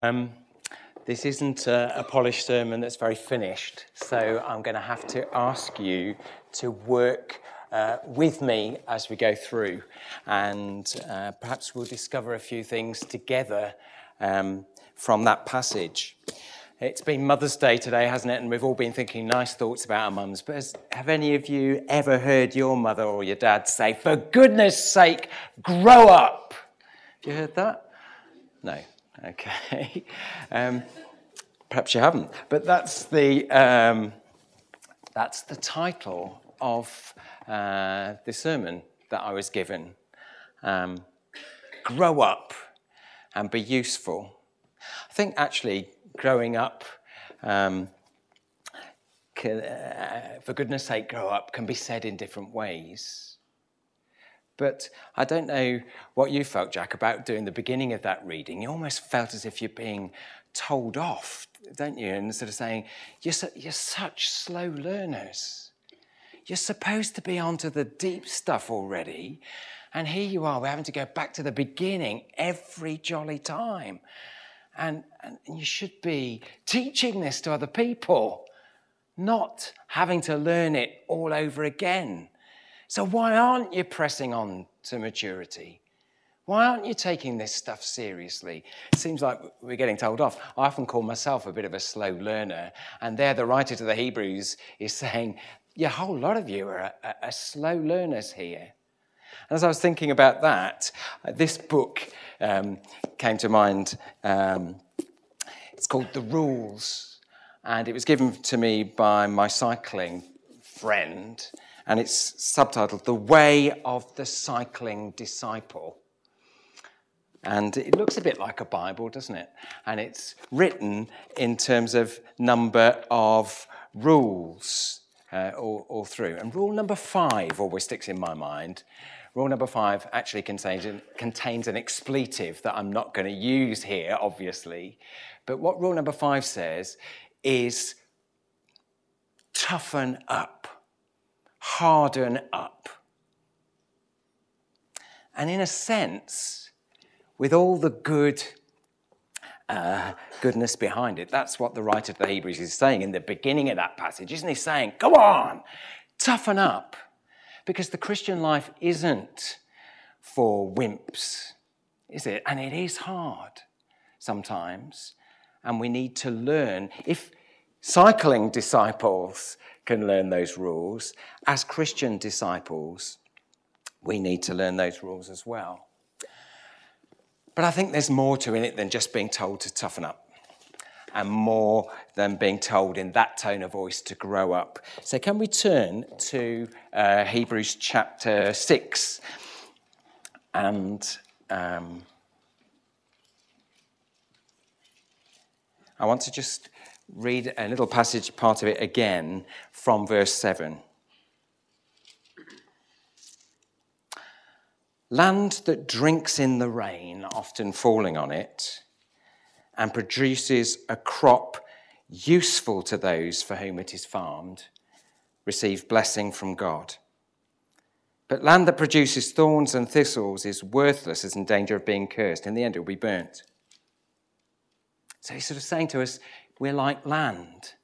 Um, this isn't a, a, polished sermon that's very finished, so I'm going to have to ask you to work uh, with me as we go through, and uh, perhaps we'll discover a few things together um, from that passage. It's been Mother's Day today, hasn't it? And we've all been thinking nice thoughts about our mums. But has, have any of you ever heard your mother or your dad say, for goodness sake, grow up? Have you heard that? No. Okay. Um, perhaps you haven't. But that's the, um, that's the title of uh, the sermon that I was given. Um, grow up and be useful. I think actually growing up, um, can, uh, for goodness sake, grow up can be said in different ways. But I don't know what you felt, Jack, about doing the beginning of that reading. You almost felt as if you're being told off, don't you? And sort of saying, you're, su- you're such slow learners. You're supposed to be onto the deep stuff already. And here you are, we're having to go back to the beginning every jolly time. And, and, you should be teaching this to other people, not having to learn it all over again. So, why aren't you pressing on to maturity? Why aren't you taking this stuff seriously? It seems like we're getting told off. I often call myself a bit of a slow learner, and there the writer to the Hebrews is saying, yeah, a whole lot of you are, slow learners here. And as I was thinking about that, this book um, came to mind. Um, it's called The Rules, and it was given to me by my cycling friend and it's subtitled The Way of the Cycling Disciple. And it looks a bit like a Bible, doesn't it? And it's written in terms of number of rules uh, all, all, through. And rule number five always sticks in my mind. Rule number five actually contains an, contains an expletive that I'm not going to use here, obviously. But what rule number five says is toughen up harden up. And in a sense, with all the good uh, goodness behind it, that's what the writer of the Hebrews is saying in the beginning of that passage, isn't he? Saying, Come on, toughen up. Because the Christian life isn't for wimps, is it? And it is hard sometimes. And we need to learn. If cycling disciples can learn those rules. As Christian disciples, we need to learn those rules as well. But I think there's more to it than just being told to toughen up and more than being told in that tone of voice to grow up. So, can we turn to uh, Hebrews chapter 6 and um, I want to just read a little passage, part of it again, from verse 7. Land that drinks in the rain, often falling on it, and produces a crop useful to those for whom it is farmed, receive blessing from God. But land that produces thorns and thistles is worthless, is in danger of being cursed. In the end, it will be burnt. So he's sort of saying to us, we're like land.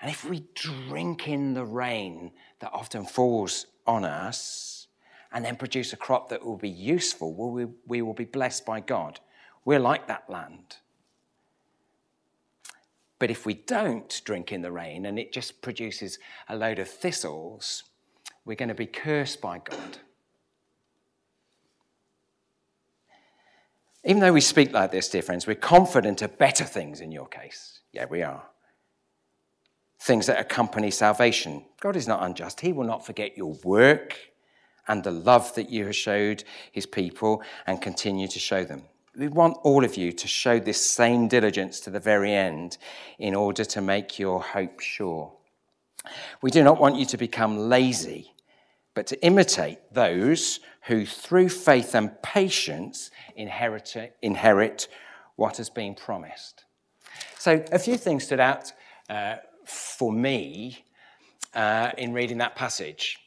And if we drink in the rain that often falls on us and then produce a crop that will be useful, we, we will be blessed by God. We're like that land. But if we don't drink in the rain and it just produces a load of thistles, we're going to be cursed by God. Even though we speak like this, dear friends, we're confident of better things in your case. Yeah, we are. Things that accompany salvation. God is not unjust. He will not forget your work and the love that you have showed his people and continue to show them. We want all of you to show this same diligence to the very end in order to make your hope sure. We do not want you to become lazy, but to imitate those who, through faith and patience, inherit, inherit what has been promised. So a few things stood out uh, for me uh, in reading that passage.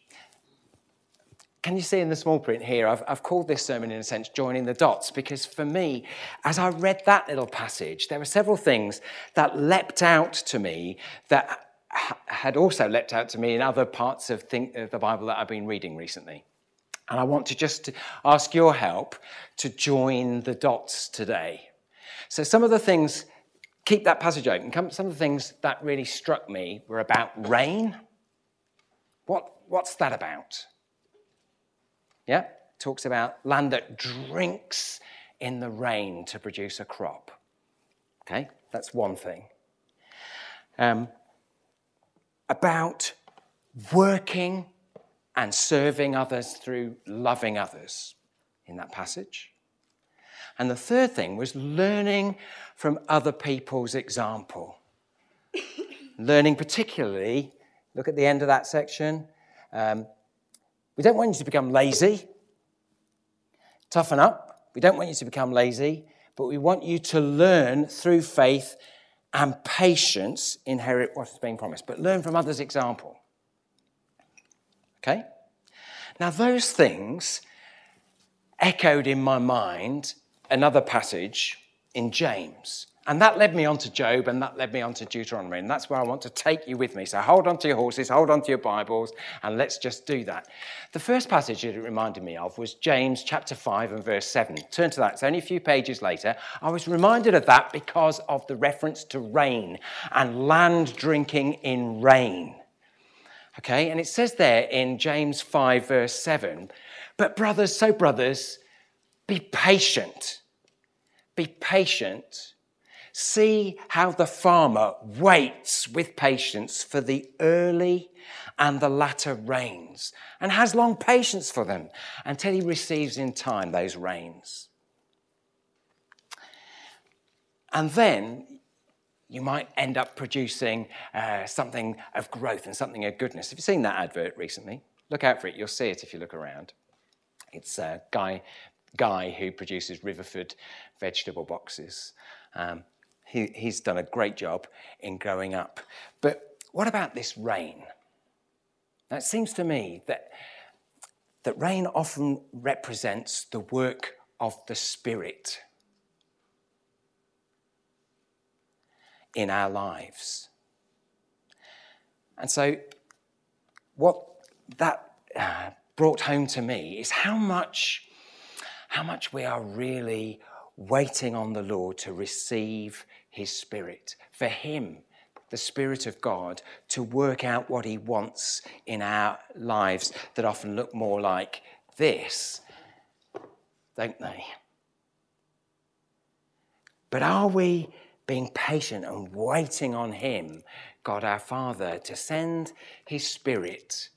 can you see in the small print here? I've, I've called this sermon, in a sense, Joining the Dots, because for me, as I read that little passage, there were several things that leapt out to me that had also leapt out to me in other parts of, the Bible that I've been reading recently. And I want to just ask your help to join the dots today. So, some of the things, keep that passage open. Some of the things that really struck me were about rain. What, what's that about? Yeah? Talks about land that drinks in the rain to produce a crop. Okay? That's one thing. Um, about working and serving others through loving others in that passage. And the third thing was learning from other people's example. learning, particularly, look at the end of that section, um, we don't want you to become lazy. Toughen up. We don't want you to become lazy, but we want you to learn through faith and patience inherit what is being promised. But learn from others' example. Okay? Now, those things echoed in my mind another passage in James. And that led me on to Job and that led me on to Deuteronomy. And that's where I want to take you with me. So hold on to your horses, hold on to your Bibles, and let's just do that. The first passage that it reminded me of was James chapter 5 and verse 7. Turn to that. It's only a few pages later. I was reminded of that because of the reference to rain and land drinking in rain. Okay, and it says there in James 5, verse 7, but brothers, so brothers, be patient. Be patient See how the farmer waits with patience for the early and the latter rains and has long patience for them until he receives in time those rains. And then you might end up producing uh, something of growth and something of goodness. Have you seen that advert recently? Look out for it. You'll see it if you look around. It's a guy, guy who produces Riverford vegetable boxes. Um, he, he's done a great job in growing up. But what about this rain? Now, it seems to me that, that rain often represents the work of the Spirit in our lives. And so, what that uh, brought home to me is how much, how much we are really waiting on the Lord to receive his Spirit, for him, the Spirit of God, to work out what he wants in our lives that often look more like this, don't they? But are we being patient and waiting on him, God our Father, to send his Spirit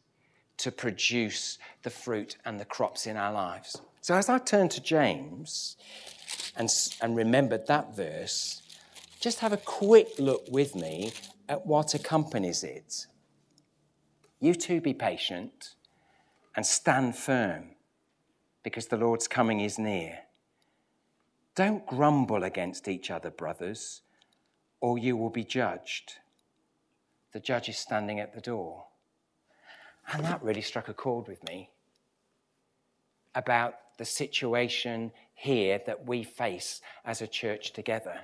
to produce the fruit and the crops in our lives? So as I turn to James, and, and remembered that verse, just have a quick look with me at what accompanies it. You too be patient and stand firm because the Lord's coming is near. Don't grumble against each other, brothers, or you will be judged. The judge is standing at the door. And that really struck a chord with me about the situation here that we face as a church together.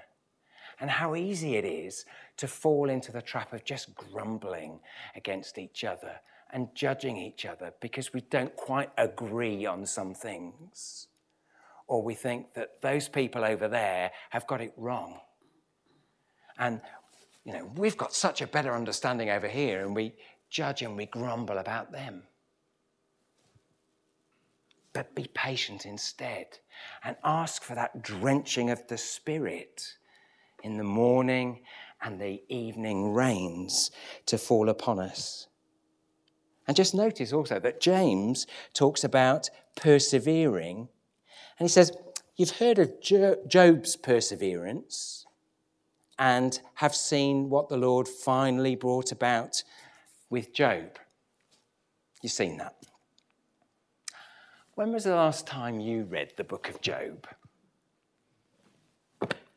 And how easy it is to fall into the trap of just grumbling against each other and judging each other because we don't quite agree on some things. Or we think that those people over there have got it wrong. And, you know, we've got such a better understanding over here and we judge and we grumble about them. But be patient instead and ask for that drenching of the Spirit in the morning and the evening rains to fall upon us. And just notice also that James talks about persevering, and he says, You've heard of Job's perseverance and have seen what the Lord finally brought about with Job. You've seen that. When was the last time you read the book of Job?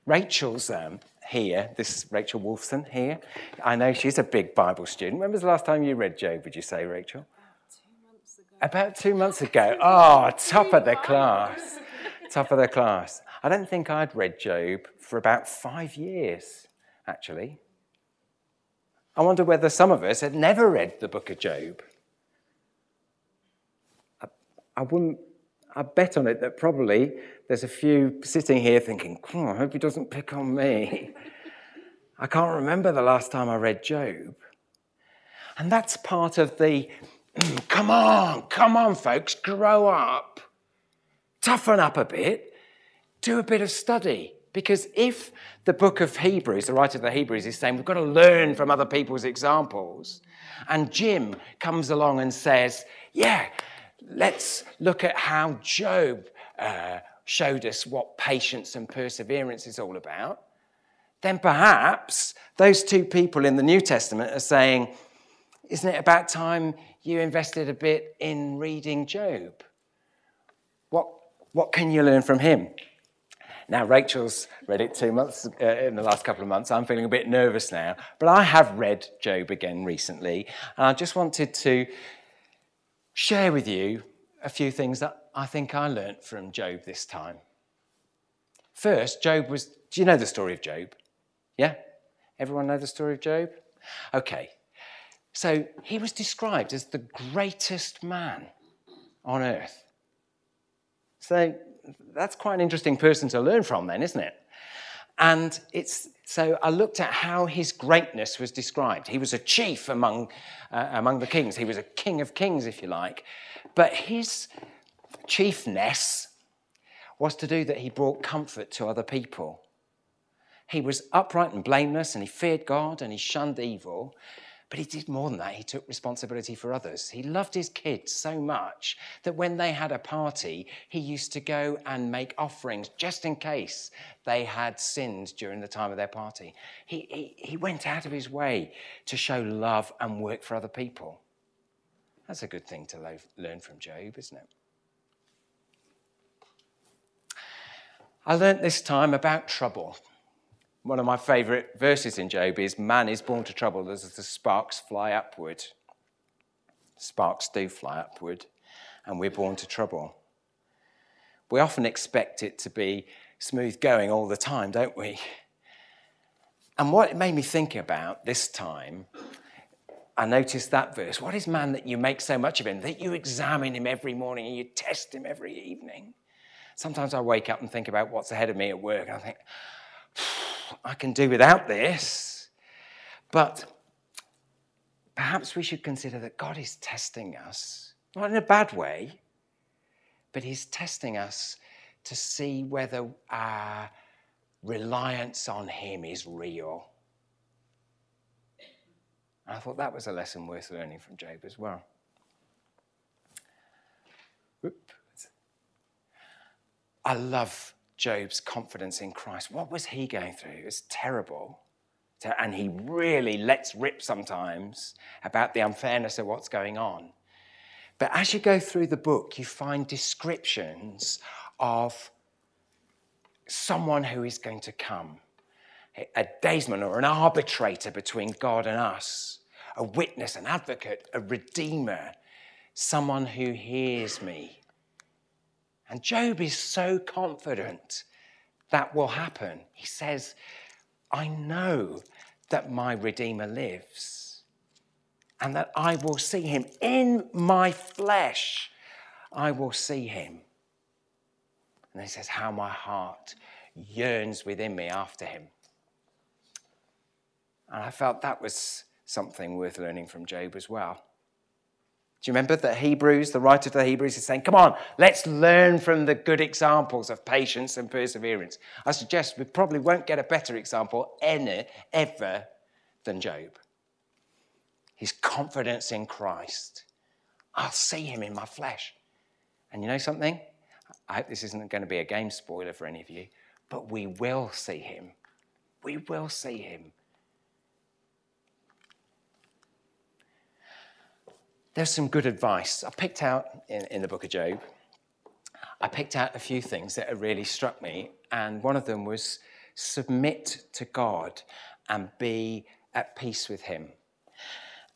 Rachel's um, here, this is Rachel Wolfson here. I know she's a big Bible student. When was the last time you read Job, would you say, Rachel? About Two months ago. About two months ago. Oh, top of the class. Top of the class. I don't think I'd read Job for about five years, actually. I wonder whether some of us had never read the book of Job. I, I wouldn't, I bet on it that probably there's a few sitting here thinking, oh, I hope he doesn't pick on me. I can't remember the last time I read Job. And that's part of the come on, come on, folks, grow up, toughen up a bit, do a bit of study. Because if the book of Hebrews, the writer of the Hebrews, is saying we've got to learn from other people's examples, and James comes along and says, yeah, let's look at how Job uh, showed us what patience and perseverance is all about, then perhaps those two people in the New Testament are saying, isn't it about time you invested a bit in reading Job? What, what can you learn from him? Now, Rachel's read it two months uh, in the last couple of months. I'm feeling a bit nervous now, but I have read Job again recently, and I just wanted to share with you a few things that I think I learnt from Job this time. First, Job was. Do you know the story of Job? Yeah? Everyone know the story of Job? Okay. So he was described as the greatest man on earth. So that's quite an interesting person to learn from, then, isn't it? And it's so I looked at how his greatness was described. He was a chief among, uh, among the kings. He was a king of kings, if you like. But his chiefness was to do that he brought comfort to other people. He was upright and blameless, and he feared God, and he shunned evil. But he did more than that. He took responsibility for others. He loved his kids so much that when they had a party, he used to go and make offerings just in case they had sinned during the time of their party. He, he, he went out of his way to show love and work for other people. That's a good thing to lo- learn from Job, isn't it? I learnt this time about trouble. One of my favorite verses in Job is Man is born to trouble as the sparks fly upward. Sparks do fly upward, and we're born to trouble. We often expect it to be smooth going all the time, don't we? And what it made me think about this time, I noticed that verse. What is man that you make so much of him, that you examine him every morning and you test him every evening? Sometimes I wake up and think about what's ahead of me at work, and I think, I can do without this. But perhaps we should consider that God is testing us, not in a bad way, but He's testing us to see whether our reliance on Him is real. And I thought that was a lesson worth learning from Job as well. I love Job's confidence in Christ. What was he going through? It was terrible. And he really lets rip sometimes about the unfairness of what's going on. But as you go through the book, you find descriptions of someone who is going to come a daysman or an arbitrator between God and us, a witness, an advocate, a redeemer, someone who hears me and Job is so confident that will happen. He says, I know that my Redeemer lives and that I will see him in my flesh. I will see him. And he says, How my heart yearns within me after him. And I felt that was something worth learning from Job as well. Do you remember that Hebrews, the writer of the Hebrews, is saying, Come on, let's learn from the good examples of patience and perseverance. I suggest we probably won't get a better example any, ever than Job. His confidence in Christ. I'll see him in my flesh. And you know something? I hope this isn't going to be a game spoiler for any of you, but we will see him. We will see him there's some good advice. I picked out in, in the book of Job, I picked out a few things that really struck me, and one of them was submit to God and be at peace with Him.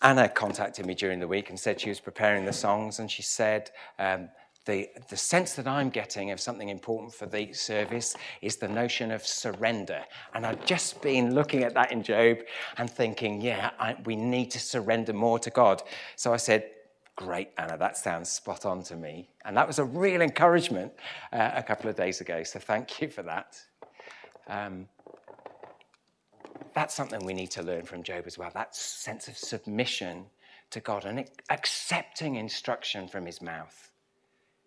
Anna contacted me during the week and said she was preparing the songs, and she said, um, the, the sense that I'm getting of something important for the service is the notion of surrender. And I've just been looking at that in Job and thinking, yeah, I, we need to surrender more to God. So I said, Great, Anna, that sounds spot on to me. And that was a real encouragement uh, a couple of days ago. So thank you for that. Um, that's something we need to learn from Job as well that sense of submission to God and accepting instruction from his mouth.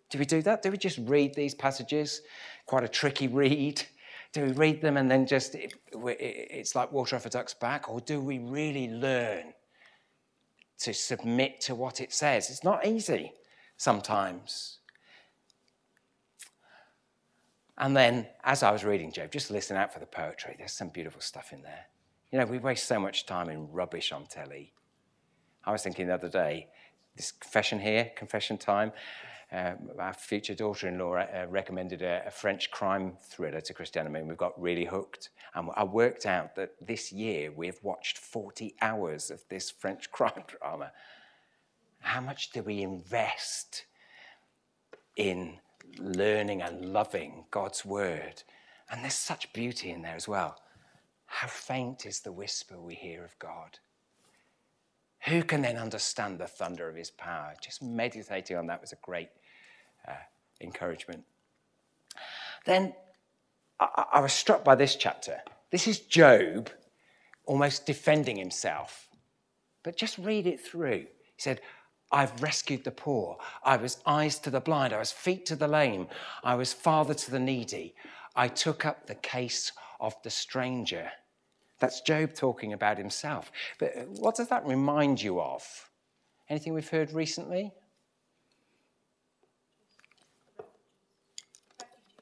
Do we do that? Do we just read these passages? Quite a tricky read. Do we read them and then just, it, it's like water off a duck's back? Or do we really learn to submit to what it says? It's not easy sometimes. And then, as I was reading Job, just listen out for the poetry. There's some beautiful stuff in there. You know, we waste so much time in rubbish on telly. I was thinking the other day, this confession here, confession time. Uh, our future daughter-in-law uh, recommended a, a, French crime thriller to Christiana and we've got really hooked. And I worked out that this year we've watched 40 hours of this French crime drama. How much do we invest in learning and loving God's word? And there's such beauty in there as well. How faint is the whisper we hear of God? Who can then understand the thunder of his power? Just meditating on that was a great uh, encouragement. Then I, I was struck by this chapter. This is Job almost defending himself. But just read it through. He said, I've rescued the poor. I was eyes to the blind. I was feet to the lame. I was father to the needy. I took up the case of the stranger. That's Job talking about himself. But uh, what does that remind you of? Anything we've heard recently?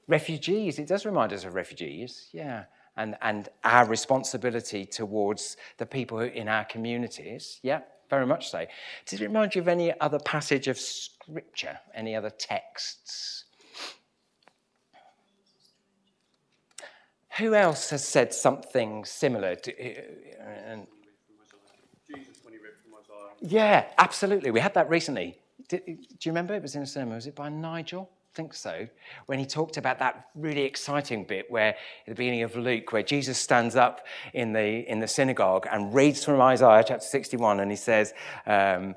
Refugees. It does remind us of refugees, yeah. And, and our responsibility towards the people in our communities, yeah, very much so. Does it remind you of any other passage of scripture, any other texts? Who else has said something similar? To, uh, yeah, absolutely. We had that recently. Did, do you remember? It was in a sermon. Was it by Nigel? I think so. When he talked about that really exciting bit where, at the beginning of Luke, where Jesus stands up in the, in the synagogue and reads from Isaiah chapter 61, and he says, um,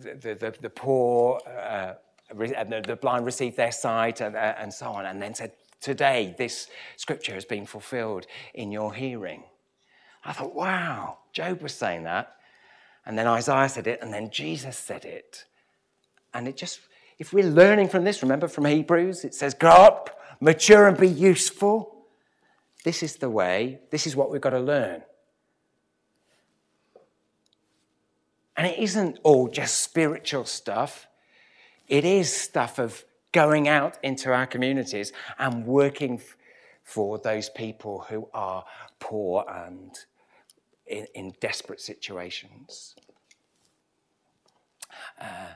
the, the, the, poor, uh, the, the blind receive their sight, and, uh, and so on, and then said, today this scripture has been fulfilled in your hearing. I thought, wow, Job was saying that. And then Isaiah said it, and then Jesus said it. And it just, if we're learning from this, remember from Hebrews, it says, grow up, mature, and be useful. This is the way, this is what we've got to learn. And it isn't all just spiritual stuff, it is stuff of going out into our communities and working f- for those people who are poor and in, in desperate situations. Uh,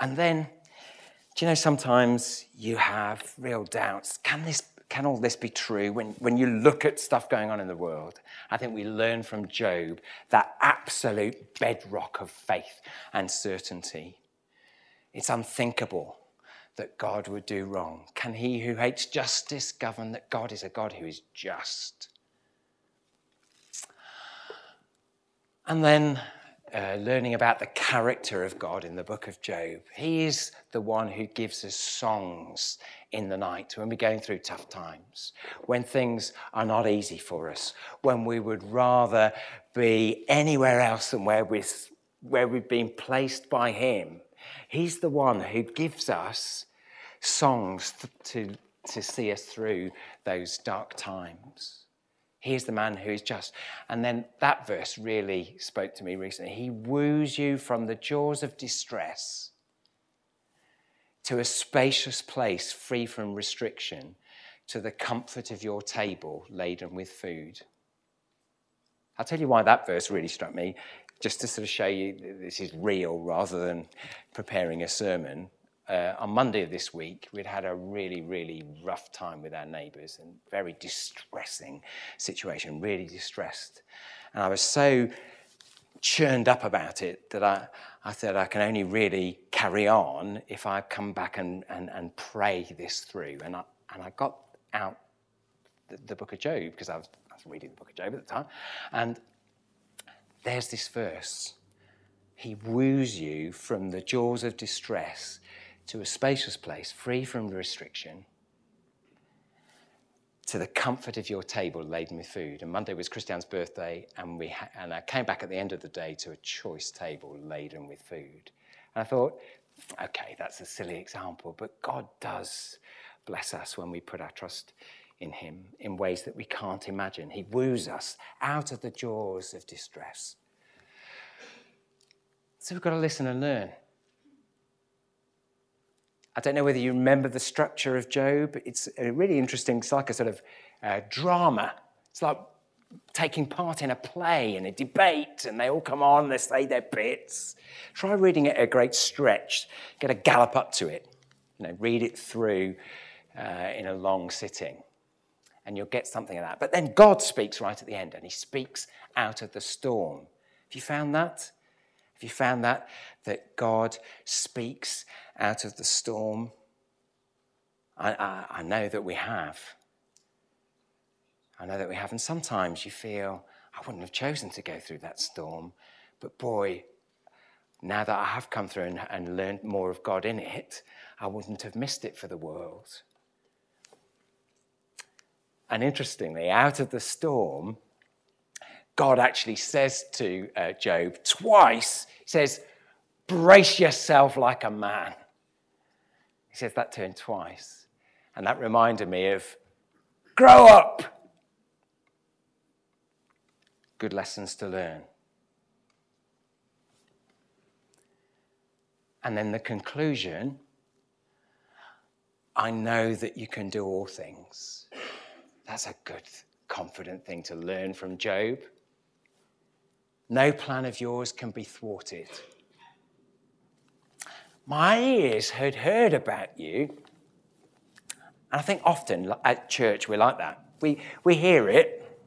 and then, do you know, sometimes you have real doubts. Can this can all this be true when, when you look at stuff going on in the world? I think we learn from Job that absolute bedrock of faith and certainty. It's unthinkable that God would do wrong. Can he who hates justice govern that God is a God who is just? And then uh, learning about the character of God in the book of Job. He is the one who gives us songs in the night when we're going through tough times, when things are not easy for us, when we would rather be anywhere else than where, we where we've been placed by Him. He's the one who gives us songs to, to see us through those dark times. He is the man who is just. And then that verse really spoke to me recently. He woos you from the jaws of distress to a spacious place free from restriction, to the comfort of your table laden with food. I'll tell you why that verse really struck me just to sort of show you this is real rather than preparing a sermon. Uh, on Monday of this week, we'd had a really, really rough time with our neighbours and very distressing situation, really distressed. And I was so churned up about it that I, I thought I can only really carry on if I come back and, and, and pray this through. And I, and I got out the, the book of Job because I was, I was reading the book of Job at the time. And there's this verse. He woos you from the jaws of distress to a spacious place, free from restriction, to the comfort of your table laden with food. And Monday was Christian's birthday, and, we ha- and I came back at the end of the day to a choice table laden with food. And I thought, okay, that's a silly example, but God does bless us when we put our trust in Him in ways that we can't imagine. He woos us out of the jaws of distress. So we've got to listen and learn. I don't know whether you remember the structure of Job. It's a really interesting. It's like a sort of uh, drama. It's like taking part in a play and a debate, and they all come on, they say their bits. Try reading it at a great stretch. Get a gallop up to it. You know, read it through uh, in a long sitting, and you'll get something of that. But then God speaks right at the end, and He speaks out of the storm. Have you found that? Have you found that? That God speaks out of the storm? I, I, I know that we have. I know that we have. And sometimes you feel, I wouldn't have chosen to go through that storm. But boy, now that I have come through and, and learned more of God in it, I wouldn't have missed it for the world. And interestingly, out of the storm, God actually says to uh, Job twice, He says, Brace yourself like a man. He says that to him twice. And that reminded me of grow up. Good lessons to learn. And then the conclusion I know that you can do all things. That's a good, confident thing to learn from Job. No plan of yours can be thwarted. My ears had heard about you. And I think often at church we're like that. We, we hear it.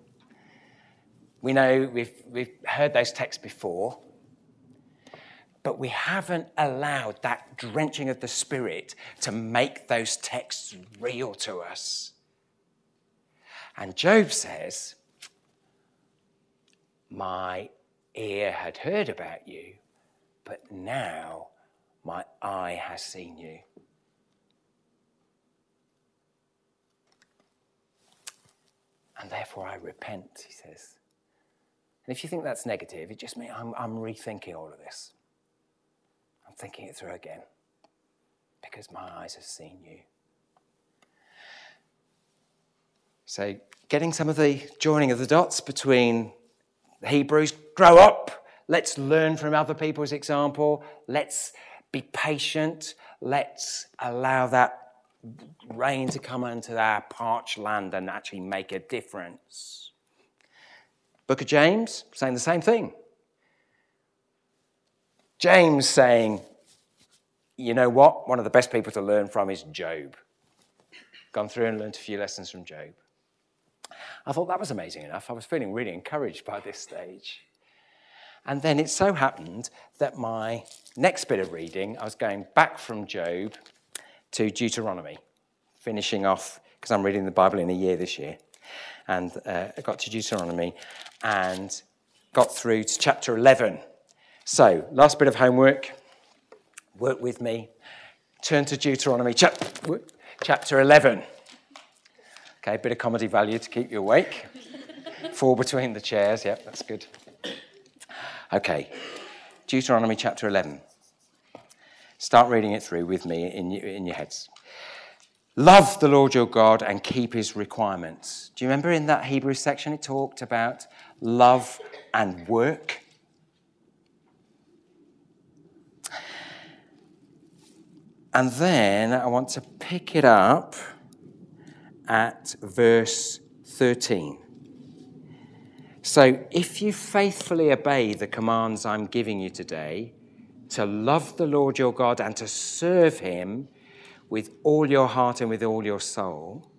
We know we've, we've heard those texts before. But we haven't allowed that drenching of the Spirit to make those texts real to us. And Job says, My ear had heard about you, but now my eye has seen you. And therefore I repent, he says. And if you think that's negative, it just means I'm, I'm rethinking all of this. I'm thinking it through again because my eyes have seen you. So, getting some of the joining of the dots between Hebrews, grow up, let's learn from other people's example, let's be patient. Let's allow that rain to come into our parched land and actually make a difference. Book of James saying the same thing. James saying, you know what? One of the best people to learn from is Job. Gone through and learned a few lessons from Job. I thought that was amazing enough. I was feeling really encouraged by this stage. And then it so happened that my next bit of reading, I was going back from Job to Deuteronomy, finishing off, because I'm reading the Bible in a year this year. And uh, I got to Deuteronomy and got through to chapter 11. So, last bit of homework, work with me. Turn to Deuteronomy chap- chapter 11. Okay, bit of comedy value to keep you awake. Fall between the chairs, yep, that's good. Okay, Deuteronomy chapter 11. Start reading it through with me in, in your heads. Love the Lord your God and keep his requirements. Do you remember in that Hebrew section it talked about love and work? And then I want to pick it up at verse 13. So, if you faithfully obey the commands I'm giving you today, to love the Lord your God and to serve him with all your heart and with all your soul,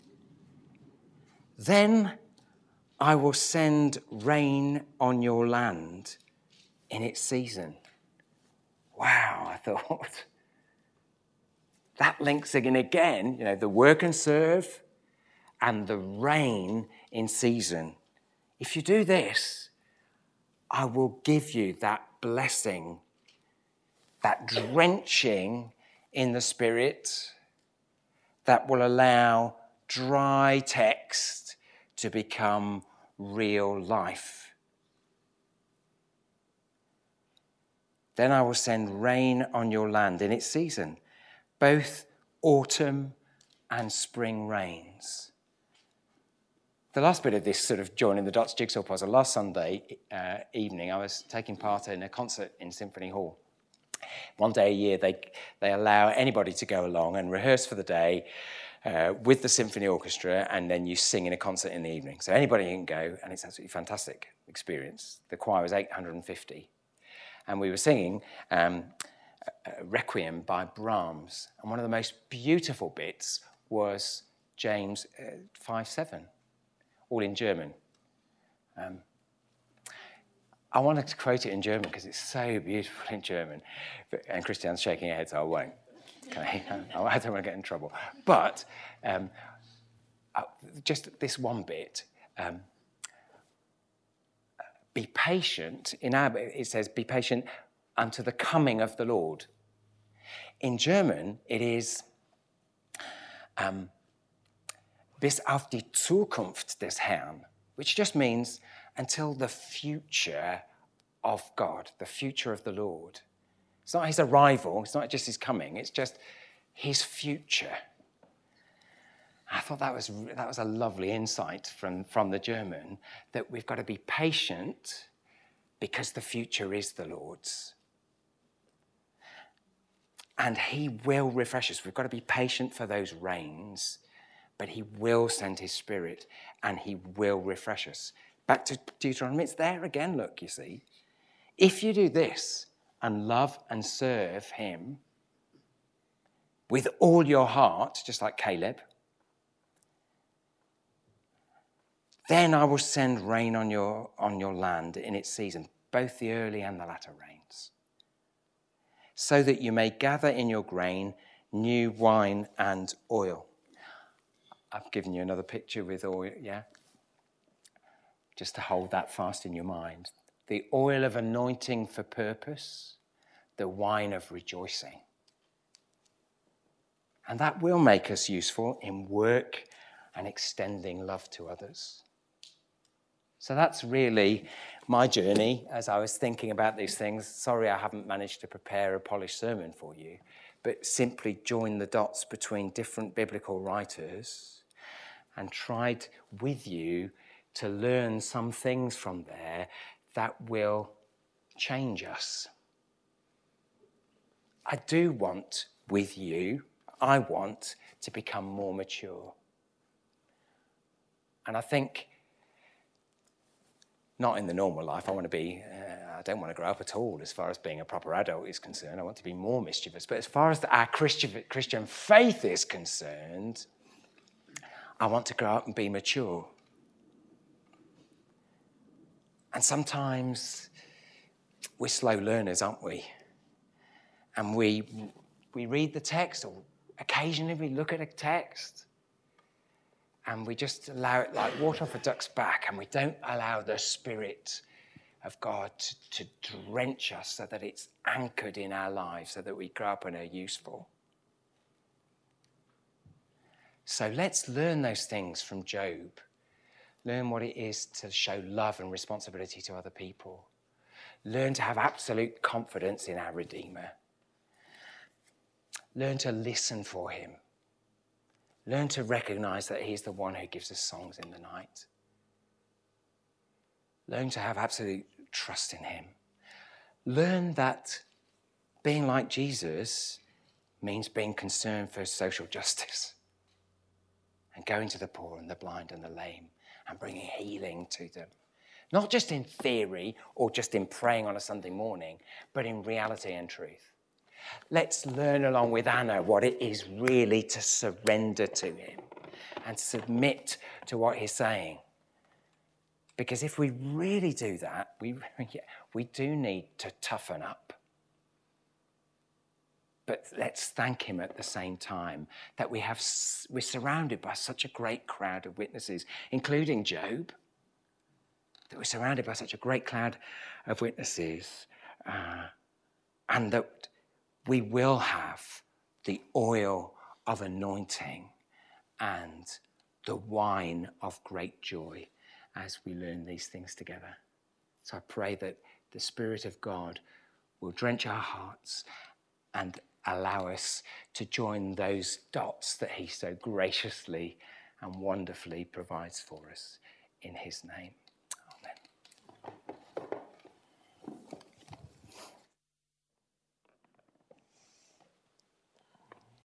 then I will send rain on your land in its season. Wow, I thought. That links in again, you know, the work and serve and the rain in season. If you do this, I will give you that blessing, that drenching in the Spirit that will allow dry text to become real life. Then I will send rain on your land in its season, both autumn and spring rains. The last bit of this sort of joining the dots jigsaw puzzle, last Sunday uh, evening, I was taking part in a concert in Symphony Hall. One day a year, they, they allow anybody to go along and rehearse for the day uh, with the symphony orchestra, and then you sing in a concert in the evening. So anybody can go, and it's absolutely fantastic experience. The choir was 850 and we were singing um, Requiem by Brahms. And one of the most beautiful bits was James uh, 5 7, all in German. Um, I wanted to quote it in German because it's so beautiful in German. But, and Christian's shaking her head, so I won't. Okay? I don't want to get in trouble. But um, just this one bit. Um, be patient. In our, it says, be patient unto the coming of the Lord. In German, it is um, bis auf die Zukunft des Herrn, which just means until the future of God, the future of the Lord. It's not his arrival, it's not just his coming, it's just his future. I thought that was, that was a lovely insight from, from the German that we've got to be patient because the future is the Lord's. And He will refresh us. We've got to be patient for those rains, but He will send His Spirit and He will refresh us. Back to Deuteronomy, it's there again, look, you see. If you do this and love and serve Him with all your heart, just like Caleb, Then I will send rain on your, on your land in its season, both the early and the latter rains, so that you may gather in your grain new wine and oil. I've given you another picture with oil, yeah? Just to hold that fast in your mind. The oil of anointing for purpose, the wine of rejoicing. And that will make us useful in work and extending love to others. So that's really my journey as I was thinking about these things. Sorry, I haven't managed to prepare a polished sermon for you, but simply join the dots between different biblical writers and tried with you to learn some things from there that will change us. I do want with you, I want to become more mature. And I think not in the normal life. I want to be, uh, I don't want to grow up at all as far as being a proper adult is concerned. I want to be more mischievous. But as far as our Christian, Christian faith is concerned, I want to grow up and be mature. And sometimes we're slow learners, aren't we? And we, we read the text, or occasionally we look at a text, and we just allow it like water off a duck's back, and we don't allow the Spirit of God to, to drench us so that it's anchored in our lives, so that we grow up and are useful. So let's learn those things from Job. Learn what it is to show love and responsibility to other people. Learn to have absolute confidence in our Redeemer. Learn to listen for him Learn to recognize that He's the one who gives us songs in the night. Learn to have absolute trust in Him. Learn that being like Jesus means being concerned for social justice and going to the poor and the blind and the lame and bringing healing to them. Not just in theory or just in praying on a Sunday morning, but in reality and truth. Let's learn along with Anna what it is really to surrender to Him and submit to what He's saying. Because if we really do that, we, we do need to toughen up. But let's thank him at the same time that we have, we're surrounded by such a great crowd of witnesses, including Job, that we're surrounded by such a great cloud of witnesses, uh, and that we will have the oil of anointing and the wine of great joy as we learn these things together. So I pray that the Spirit of God will drench our hearts and allow us to join those dots that He so graciously and wonderfully provides for us in His name.